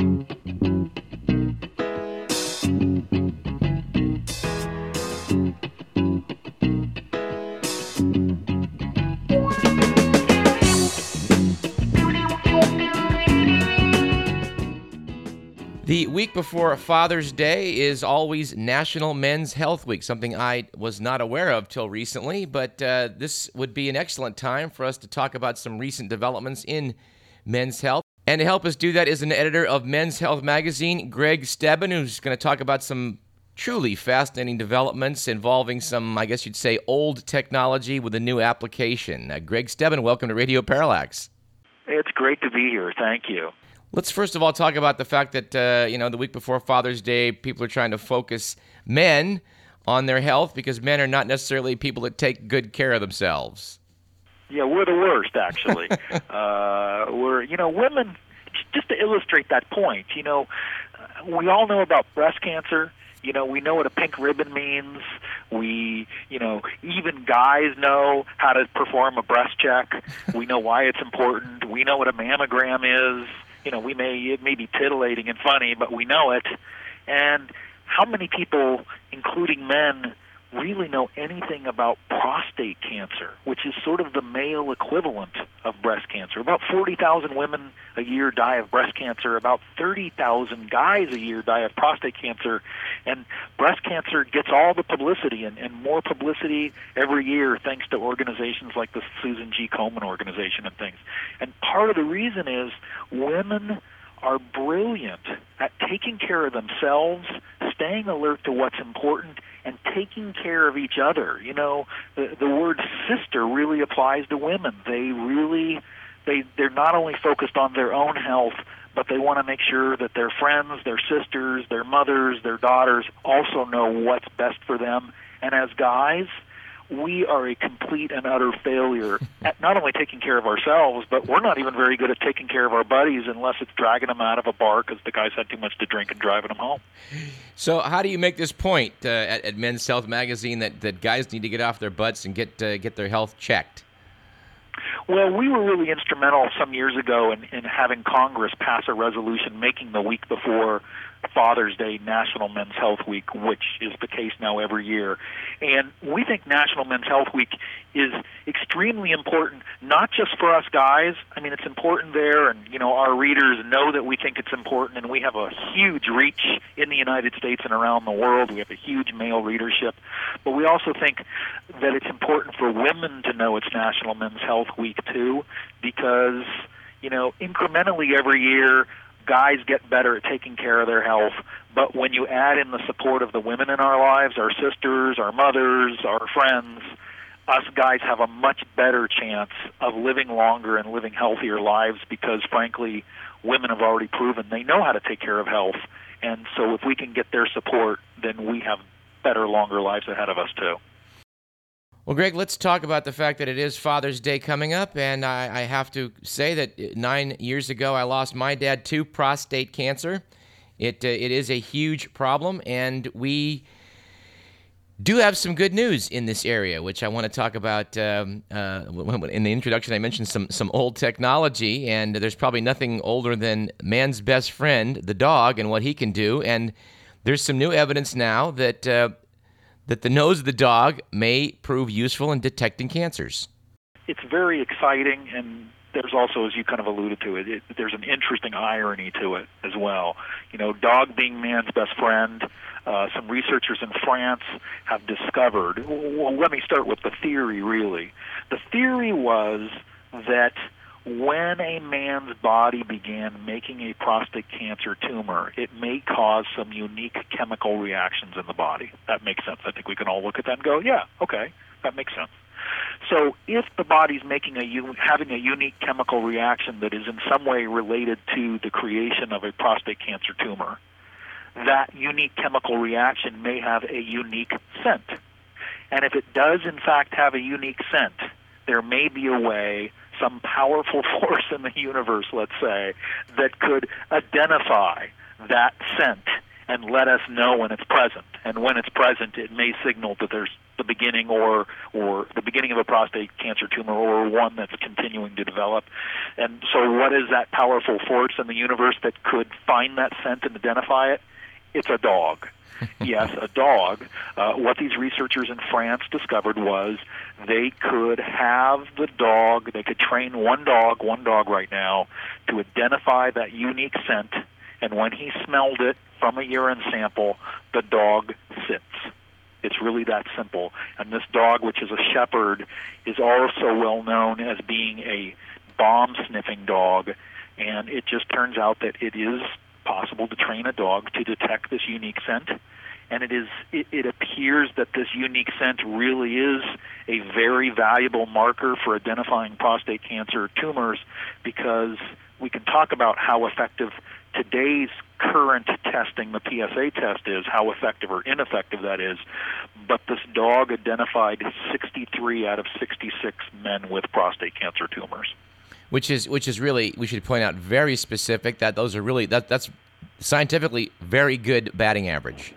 The week before Father's Day is always National Men's Health Week, something I was not aware of till recently, but uh, this would be an excellent time for us to talk about some recent developments in men's health. And to help us do that is an editor of Men's Health Magazine, Greg Stebben, who's going to talk about some truly fascinating developments involving some, I guess you'd say, old technology with a new application. Uh, Greg Stebben, welcome to Radio Parallax. It's great to be here. Thank you. Let's first of all talk about the fact that uh, you know the week before Father's Day, people are trying to focus men on their health because men are not necessarily people that take good care of themselves. Yeah, we're the worst, actually. uh, we're you know women. Just to illustrate that point, you know, we all know about breast cancer. You know, we know what a pink ribbon means. We, you know, even guys know how to perform a breast check. We know why it's important. We know what a mammogram is you know, we may it may be titillating and funny, but we know it. And how many people, including men, really know anything about prostate cancer, which is sort of the male equivalent of breast cancer. About 40,000 women a year die of breast cancer, about 30,000 guys a year die of prostate cancer, and breast cancer gets all the publicity and, and more publicity every year thanks to organizations like the Susan G. Komen organization and things. And part of the reason is women are brilliant at taking care of themselves, staying alert to what's important, and taking care of each other. You know, the the word sister really applies to women. They really they they're not only focused on their own health, but they want to make sure that their friends, their sisters, their mothers, their daughters also know what's best for them. And as guys, we are a complete and utter failure at not only taking care of ourselves, but we're not even very good at taking care of our buddies unless it's dragging them out of a bar because the guy's had too much to drink and driving them home. So, how do you make this point uh, at, at, Men's Health Magazine that, that guys need to get off their butts and get uh, get their health checked? Well, we were really instrumental some years ago in, in having Congress pass a resolution making the week before Father's Day National Men's Health Week, which is the case now every year. And we think National Men's Health Week is extremely important, not just for us guys. I mean, it's important there, and you know, our readers know that we think it's important, and we have a huge reach in the United States and around the world. We have a huge male readership, but we also think that it's important for women to know it's National Men's Health Week too, because you know, incrementally every year guys get better at taking care of their health, but when you add in the support of the women in our lives, our sisters, our mothers, our friends, us guys have a much better chance of living longer and living healthier lives because frankly, women have already proven they know how to take care of health. And so if we can get their support, then we have better, longer lives ahead of us too. Well, Greg, let's talk about the fact that it is Father's Day coming up. And I, I, have to say that nine years ago, I lost my dad to prostate cancer. It, uh, it is a huge problem, and we do have some good news in this area, which I want to talk about. Um, uh, in the introduction, I mentioned some, some old technology, and there's probably nothing older than man's best friend, the dog, and what he can do. And there's some new evidence now that uh, that the nose of the dog may prove useful in detecting cancers. It's very exciting, and there's also, as you kind of alluded to it, it there's an interesting irony to it as well. You know, dog being man's best friend. Uh, some researchers in France have discovered. Well, let me start with the theory. Really, the theory was that when a man's body began making a prostate cancer tumor, it may cause some unique chemical reactions in the body. That makes sense. I think we can all look at that and go, yeah, okay, that makes sense. So if the body's making a having a unique chemical reaction that is in some way related to the creation of a prostate cancer tumor, that unique chemical reaction may have a unique scent. And if it does in fact have a unique scent, there may be a way some powerful force in the universe, let's say, that could identify that scent and let us know when it's present. And when it's present, it may signal that there's the beginning or or the beginning of a prostate cancer tumor or one that's continuing to develop. And so, what is that powerful force in the universe that could find that scent and identify it? It's a dog. yes, a dog. Uh, what these researchers in France discovered was they could have the dog, they could train one dog, one dog right now, to identify that unique scent, and when he smelled it from a urine sample, the dog sits. It's really that simple. And this dog, which is a shepherd, is also well known as being a bomb sniffing dog. And it just turns out that it is possible to train a dog to detect this unique scent. And it is it, it appears that this unique scent really is a very valuable marker for identifying prostate cancer tumors because we can talk about how effective today's current testing, the PSA test, is, how effective or ineffective that is. But this dog identified 63 out of 66 men with prostate cancer tumors. Which is which is really we should point out very specific that those are really that that's scientifically very good batting average.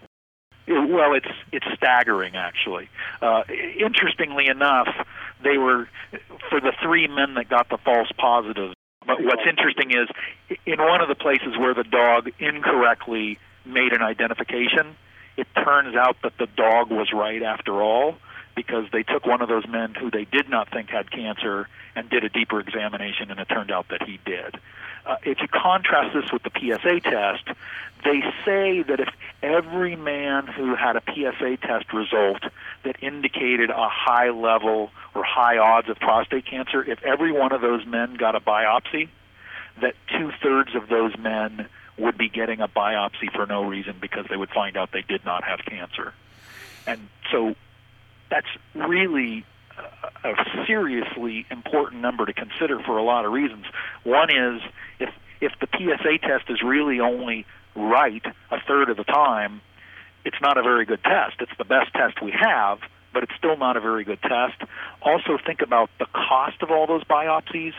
Well, it's it's staggering actually. Uh, interestingly enough, they were for the three men that got the false positive but what's interesting is in one of the places where the dog incorrectly made an identification, it turns out that the dog was right after all because they took one of those men who they did not think had cancer and did a deeper examination, and it turned out that he did. Uh, if you contrast this with the PSA test, they say that if every man who had a PSA test result that indicated a high level or high odds of prostate cancer, if every one of those men got a biopsy, that two thirds of those men would be getting a biopsy for no reason because they would find out they did not have cancer. And so that's really a seriously important number to consider for a lot of reasons. One is if if the PSA test is really only right a third of the time, it's not a very good test. It's the best test we have, but it's still not a very good test. Also, think about the cost of all those biopsies,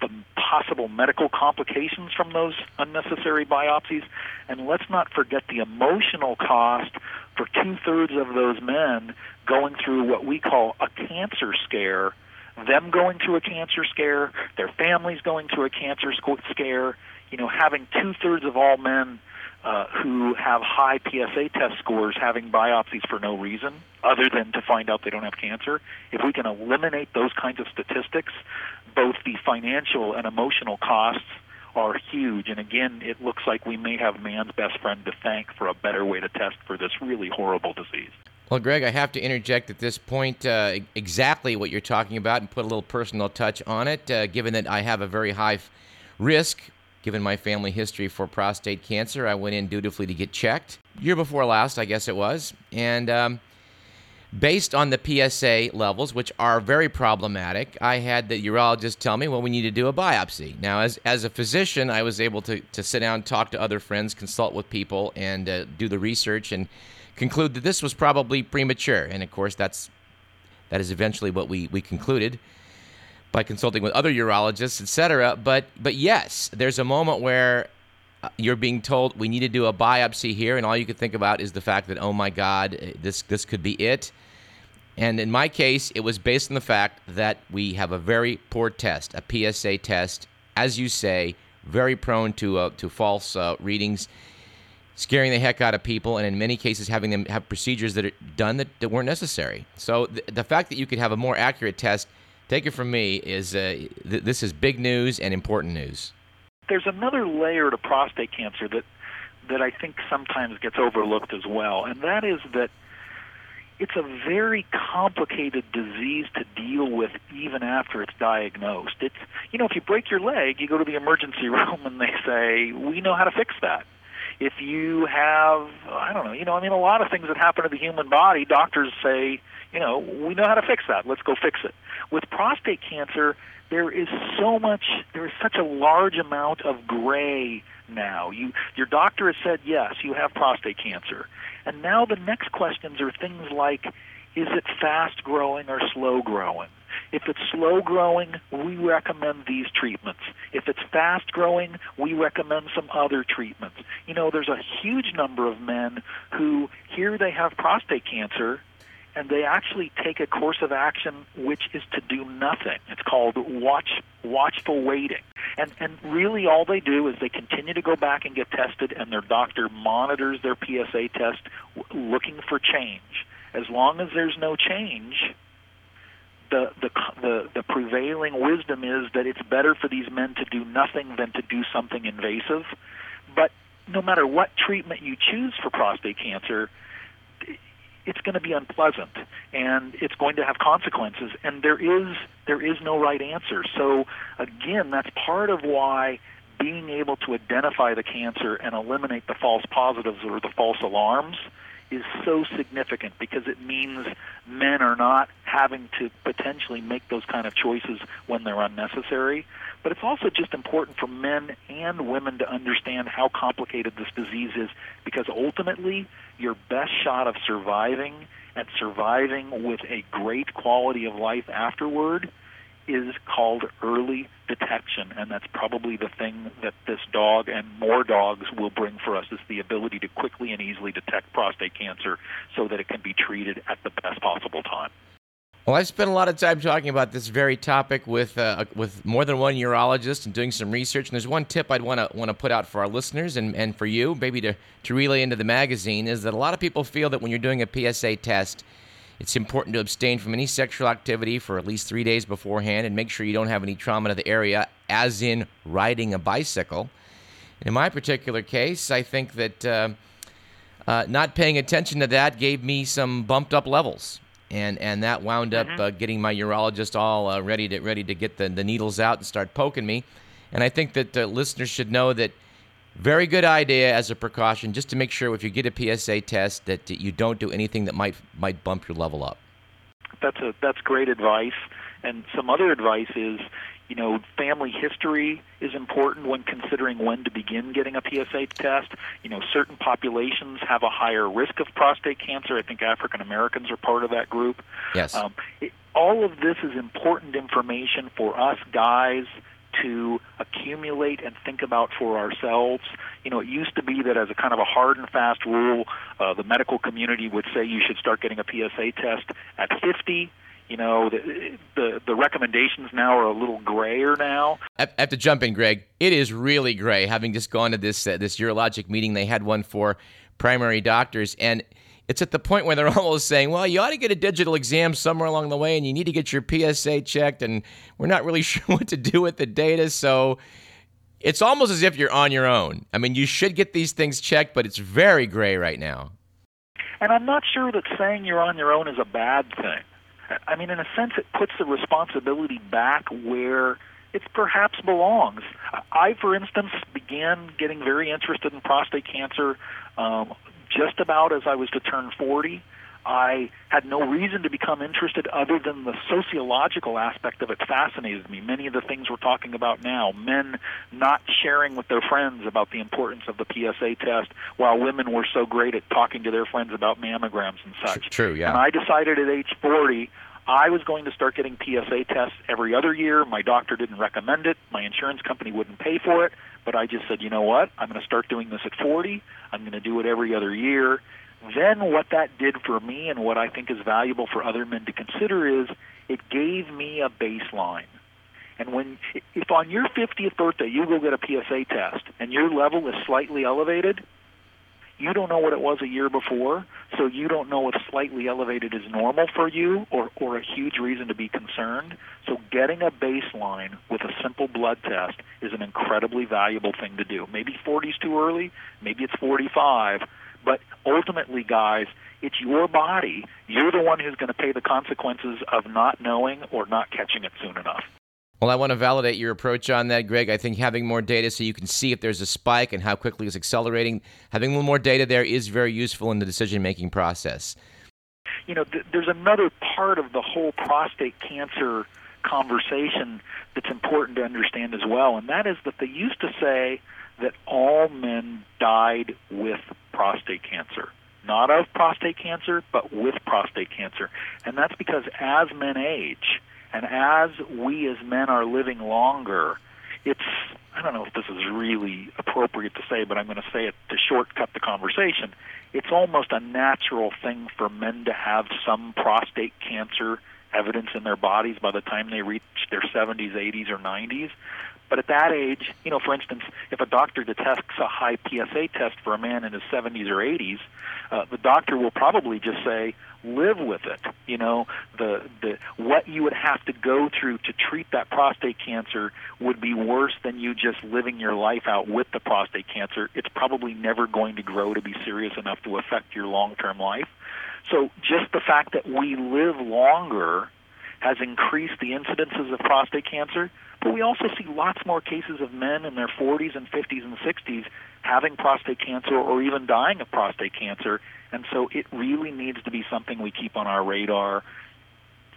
the possible medical complications from those unnecessary biopsies, and let's not forget the emotional cost for two thirds of those men going through what we call a cancer scare. Them going through a cancer scare, their families going through a cancer scare, you know, having two thirds of all men uh, who have high PSA test scores having biopsies for no reason other than to find out they don't have cancer. If we can eliminate those kinds of statistics, both the financial and emotional costs are huge. And again, it looks like we may have man's best friend to thank for a better way to test for this really horrible disease. Well, Greg, I have to interject at this point uh, exactly what you're talking about and put a little personal touch on it, uh, given that I have a very high f- risk Given my family history for prostate cancer, I went in dutifully to get checked. Year before last, I guess it was. And um, based on the PSA levels, which are very problematic, I had the urologist tell me, well, we need to do a biopsy. Now, as, as a physician, I was able to, to sit down, talk to other friends, consult with people, and uh, do the research and conclude that this was probably premature. And of course, that's that is eventually what we, we concluded by consulting with other urologists, etc. But but yes, there's a moment where uh, you're being told we need to do a biopsy here, and all you can think about is the fact that oh my God, uh, this this could be it. And in my case, it was based on the fact that we have a very poor test, a PSA test, as you say, very prone to uh, to false uh, readings, scaring the heck out of people, and in many cases having them have procedures that are done that, that weren't necessary. So th- the fact that you could have a more accurate test take it from me, is uh, th- this is big news and important news. There's another layer to prostate cancer that that I think sometimes gets overlooked as well, and that is that it's a very complicated disease to deal with even after it's diagnosed. It's you know, if you break your leg, you go to the emergency room and they say, "We know how to fix that." If you have, I don't know, you know, I mean, a lot of things that happen to the human body, doctors say, you know, we know how to fix that. Let's go fix it. With prostate cancer, there is so much, there is such a large amount of gray now. You, your doctor has said yes, you have prostate cancer, and now the next questions are things like, is it fast growing or slow growing? If it's slow growing, we recommend these treatments. If it's fast growing, we recommend some other treatments. You know, there's a huge number of men who hear they have prostate cancer and they actually take a course of action which is to do nothing. It's called watch watchful waiting. And and really all they do is they continue to go back and get tested and their doctor monitors their PSA test looking for change. As long as there's no change, the, the the the prevailing wisdom is that it's better for these men to do nothing than to do something invasive. But no matter what treatment you choose for prostate cancer, it's going to be unpleasant and it's going to have consequences and there is there is no right answer. So again that's part of why being able to identify the cancer and eliminate the false positives or the false alarms is so significant because it means men are not having to potentially make those kind of choices when they're unnecessary. But it's also just important for men and women to understand how complicated this disease is because ultimately your best shot of surviving and surviving with a great quality of life afterward is called early detection, and that's probably the thing that this dog and more dogs will bring for us is the ability to quickly and easily detect prostate cancer so that it can be treated at the best possible time. Well, I've spent a lot of time talking about this very topic with uh, with more than one urologist and doing some research. And there's one tip I'd want to want to put out for our listeners and, and for you, maybe to, to relay into the magazine, is that a lot of people feel that when you're doing a PSA test, it's important to abstain from any sexual activity for at least three days beforehand and make sure you don't have any trauma to the area, as in riding a bicycle. In my particular case, I think that uh, uh, not paying attention to that gave me some bumped up levels. And, and that wound up mm-hmm. uh, getting my urologist all uh, ready to ready to get the, the needles out and start poking me. And I think that uh, listeners should know that very good idea as a precaution, just to make sure if you get a PSA test that you don't do anything that might might bump your level up. That's a that's great advice. And some other advice is, you know, family history is important when considering when to begin getting a PSA test. You know, certain populations have a higher risk of prostate cancer. I think African Americans are part of that group. Yes. Um, it, all of this is important information for us guys to accumulate and think about for ourselves. You know, it used to be that as a kind of a hard and fast rule, uh, the medical community would say you should start getting a PSA test at 50. You know, the, the, the recommendations now are a little grayer now. I have to jump in, Greg. It is really gray. Having just gone to this uh, this urologic meeting, they had one for primary doctors, and it's at the point where they're almost saying, well, you ought to get a digital exam somewhere along the way and you need to get your PSA checked, and we're not really sure what to do with the data. So it's almost as if you're on your own. I mean, you should get these things checked, but it's very gray right now. And I'm not sure that saying you're on your own is a bad thing. I mean, in a sense, it puts the responsibility back where it perhaps belongs. I, for instance, began getting very interested in prostate cancer um, just about as I was to turn 40. I had no reason to become interested other than the sociological aspect of it fascinated me. Many of the things we're talking about now, men not sharing with their friends about the importance of the PSA test, while women were so great at talking to their friends about mammograms and such. True, yeah. And I decided at age 40 I was going to start getting PSA tests every other year. My doctor didn't recommend it. My insurance company wouldn't pay for it. But I just said, you know what? I'm going to start doing this at 40. I'm going to do it every other year. Then what that did for me and what I think is valuable for other men to consider is it gave me a baseline. And when if on your 50th birthday you go get a PSA test and your level is slightly elevated, you don't know what it was a year before, so you don't know if slightly elevated is normal for you or, or a huge reason to be concerned. So getting a baseline with a simple blood test is an incredibly valuable thing to do. Maybe 40 is too early, maybe it's 45, but ultimately, guys, it's your body. You're the one who's going to pay the consequences of not knowing or not catching it soon enough. Well, I want to validate your approach on that, Greg. I think having more data so you can see if there's a spike and how quickly it's accelerating, having a little more data there is very useful in the decision making process. You know, th- there's another part of the whole prostate cancer conversation that's important to understand as well, and that is that they used to say that all men died with prostate cancer. Not of prostate cancer, but with prostate cancer. And that's because as men age, And as we as men are living longer, it's I don't know if this is really appropriate to say, but I'm going to say it to shortcut the conversation. It's almost a natural thing for men to have some prostate cancer evidence in their bodies by the time they reach their 70s, 80s, or 90s. But at that age, you know, for instance, if a doctor detects a high PSA test for a man in his 70s or 80s, uh, the doctor will probably just say, "Live with it." You know, the the what you would have to go through to treat that prostate cancer would be worse than you just living your life out with the prostate cancer. It's probably never going to grow to be serious enough to affect your long-term life. So just the fact that we live longer has increased the incidences of prostate cancer, but we also see lots more cases of men in their 40s and 50s and 60s having prostate cancer or even dying of prostate cancer. And so it really needs to be something we keep on our radar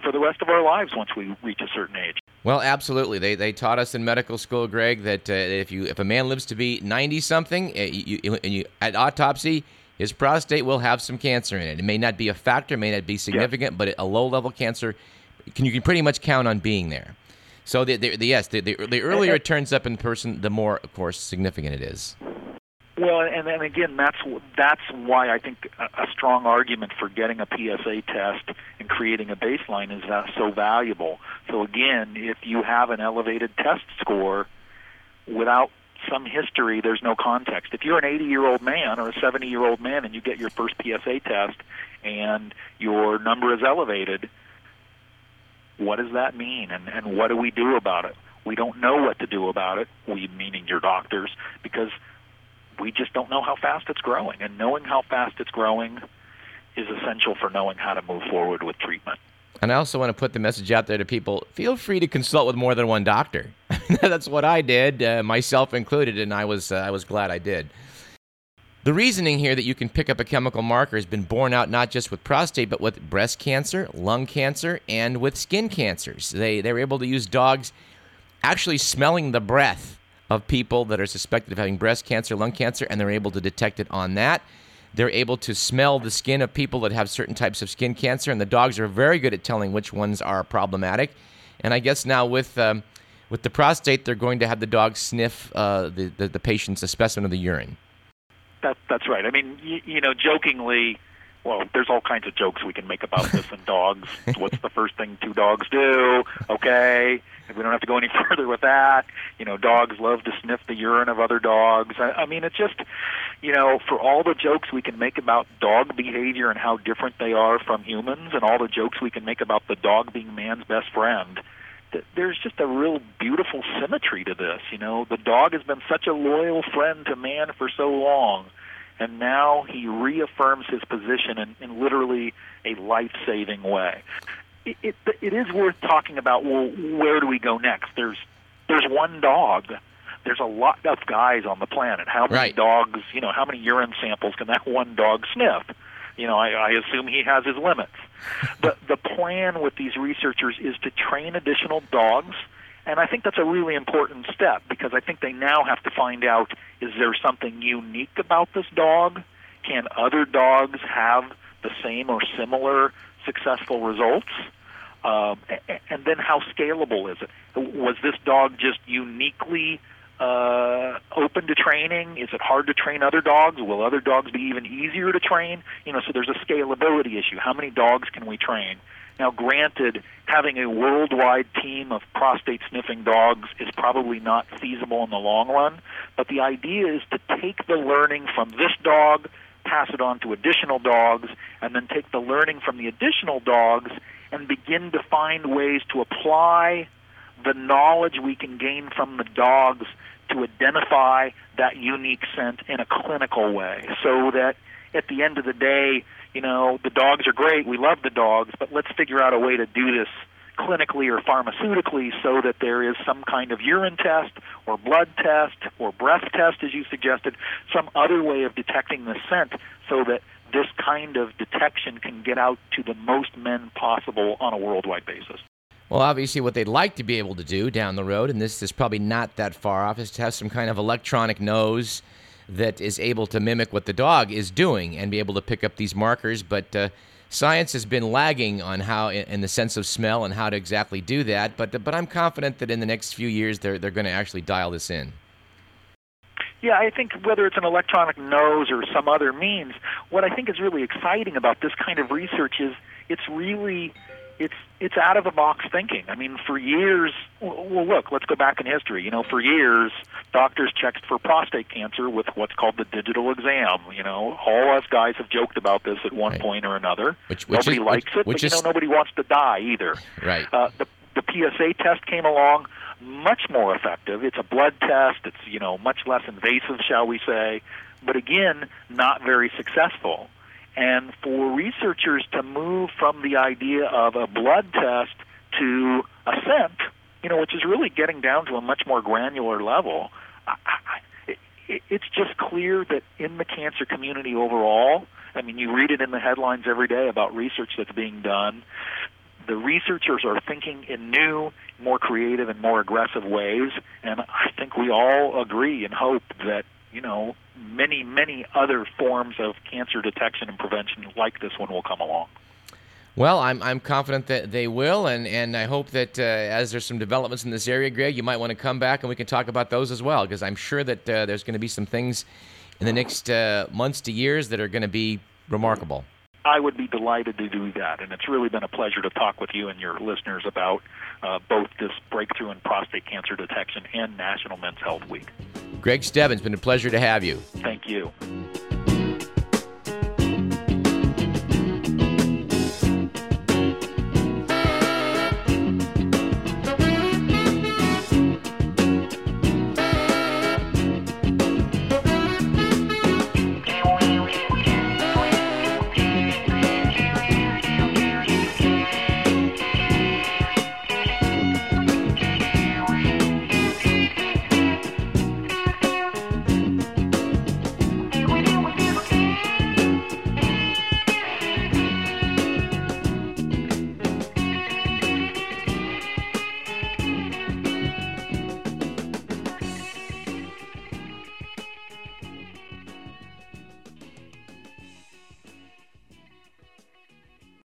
for the rest of our lives once we reach a certain age. Well, absolutely. They, they taught us in medical school, Greg, that uh, if you if a man lives to be 90 something, uh, you, you, you, at autopsy, his prostate will have some cancer in it. It may not be a factor, may not be significant, but a low level cancer can you can pretty much count on being there. So the, the, the yes, the, the, the earlier it turns up in person, the more, of course, significant it is. Well, and then again, that's that's why I think a, a strong argument for getting a PSA test and creating a baseline is uh, so valuable. So again, if you have an elevated test score without some history, there's no context. If you're an 80 year old man or a 70 year old man and you get your first PSA test and your number is elevated, what does that mean and, and what do we do about it? We don't know what to do about it, we meaning your doctors, because we just don't know how fast it's growing. And knowing how fast it's growing is essential for knowing how to move forward with treatment. And I also want to put the message out there to people feel free to consult with more than one doctor. That's what I did, uh, myself included, and I was, uh, I was glad I did. The reasoning here that you can pick up a chemical marker has been borne out not just with prostate, but with breast cancer, lung cancer, and with skin cancers. They, they were able to use dogs actually smelling the breath of people that are suspected of having breast cancer, lung cancer, and they're able to detect it on that. They're able to smell the skin of people that have certain types of skin cancer, and the dogs are very good at telling which ones are problematic. And I guess now with um, with the prostate, they're going to have the dog sniff uh, the, the, the patient's specimen of the urine. That that's right. I mean, you know, jokingly, well, there's all kinds of jokes we can make about this in dogs. What's the first thing two dogs do? Okay, we don't have to go any further with that. You know, dogs love to sniff the urine of other dogs. I, I mean, it's just, you know, for all the jokes we can make about dog behavior and how different they are from humans, and all the jokes we can make about the dog being man's best friend there's just a real beautiful symmetry to this. You know, the dog has been such a loyal friend to man for so long, and now he reaffirms his position in, in literally a life-saving way. It, it, it is worth talking about. Well, where do we go next? There's there's one dog. There's a lot of guys on the planet. How many right. dogs? You know, how many urine samples can that one dog sniff? You know, I, I assume he has his limits. But the plan with these researchers is to train additional dogs, and I think that's a really important step because I think they now have to find out is there something unique about this dog? Can other dogs have the same or similar successful results? Um, and then how scalable is it? Was this dog just uniquely uh, open to training? Is it hard to train other dogs? Will other dogs be even easier to train? You know, so there's a scalability issue. How many dogs can we train? Now, granted, having a worldwide team of prostate sniffing dogs is probably not feasible in the long run, but the idea is to take the learning from this dog, pass it on to additional dogs, and then take the learning from the additional dogs and begin to find ways to apply the knowledge we can gain from the dogs to identify that unique scent in a clinical way so that at the end of the day, you know, the dogs are great, we love the dogs, but let's figure out a way to do this clinically or pharmaceutically so that there is some kind of urine test or blood test or breath test, as you suggested, some other way of detecting the scent so that this kind of detection can get out to the most men possible on a worldwide basis. Well, obviously, what they'd like to be able to do down the road, and this is probably not that far off, is to have some kind of electronic nose that is able to mimic what the dog is doing and be able to pick up these markers. But uh, science has been lagging on how, in the sense of smell, and how to exactly do that. But but I'm confident that in the next few years they're they're going to actually dial this in. Yeah, I think whether it's an electronic nose or some other means, what I think is really exciting about this kind of research is it's really it's it's out of the box thinking. I mean, for years, well, look, let's go back in history. You know, for years, doctors checked for prostate cancer with what's called the digital exam. You know, all us guys have joked about this at one right. point or another. Which, which nobody is, likes which, it, which but is, you know, nobody wants to die either. Right. Uh, the the PSA test came along, much more effective. It's a blood test. It's you know much less invasive, shall we say, but again, not very successful. And for researchers to move from the idea of a blood test to a scent, you know, which is really getting down to a much more granular level, I, I, it, it's just clear that in the cancer community overall, I mean, you read it in the headlines every day about research that's being done. The researchers are thinking in new, more creative, and more aggressive ways, and I think we all agree and hope that you know, many, many other forms of cancer detection and prevention like this one will come along. Well, I'm, I'm confident that they will, and, and I hope that uh, as there's some developments in this area, Greg, you might want to come back and we can talk about those as well, because I'm sure that uh, there's going to be some things in the next uh, months to years that are going to be remarkable. I would be delighted to do that, and it's really been a pleasure to talk with you and your listeners about uh, both this breakthrough in prostate cancer detection and National Men's Health Week. Greg Stebbins, been a pleasure to have you. Thank you.